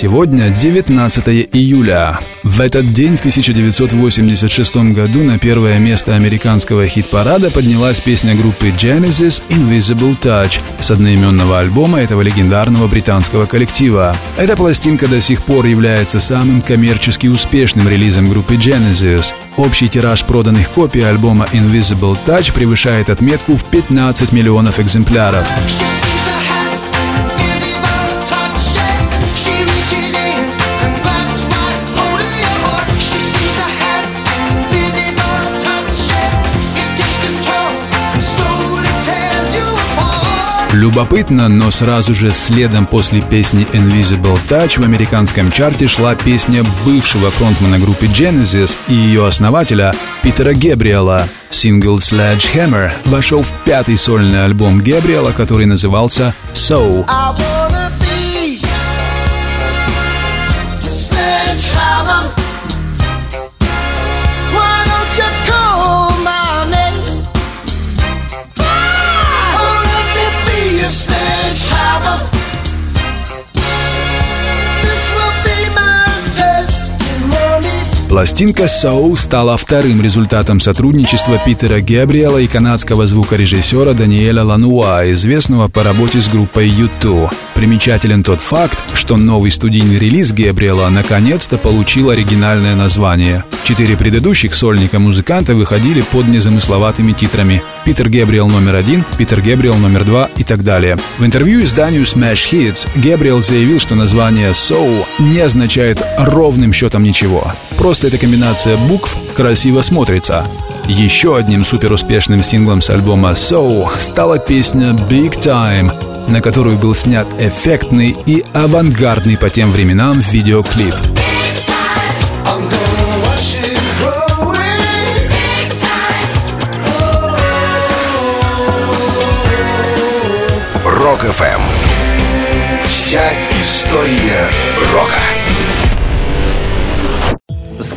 Сегодня 19 июля. В этот день в 1986 году на первое место американского хит-парада поднялась песня группы Genesis «Invisible Touch» с одноименного альбома этого легендарного британского коллектива. Эта пластинка до сих пор является самым коммерчески успешным релизом группы Genesis. Общий тираж проданных копий альбома Invisible Touch превышает отметку в 15 миллионов экземпляров. Любопытно, но сразу же следом после песни Invisible Touch в американском чарте шла песня бывшего фронтмана группы Genesis и ее основателя Питера Гебриэла. Сингл Sledgehammer вошел в пятый сольный альбом Гебриэла, который назывался «So». Пластинка «Соу» стала вторым результатом сотрудничества Питера Габриэла и канадского звукорежиссера Даниэля Лануа, известного по работе с группой U2. Примечателен тот факт, что новый студийный релиз Габриэла наконец-то получил оригинальное название. Четыре предыдущих сольника музыканта выходили под незамысловатыми титрами Питер Габриэл номер один, Питер Габриэл номер два и так далее. В интервью изданию Smash Hits Габриэл заявил, что название «Soul» не означает ровным счетом ничего. Просто эта комбинация букв красиво смотрится. Еще одним суперуспешным синглом с альбома «So» стала песня «Big Time», на которую был снят эффектный и авангардный по тем временам видеоклип. Рок FM. Вся история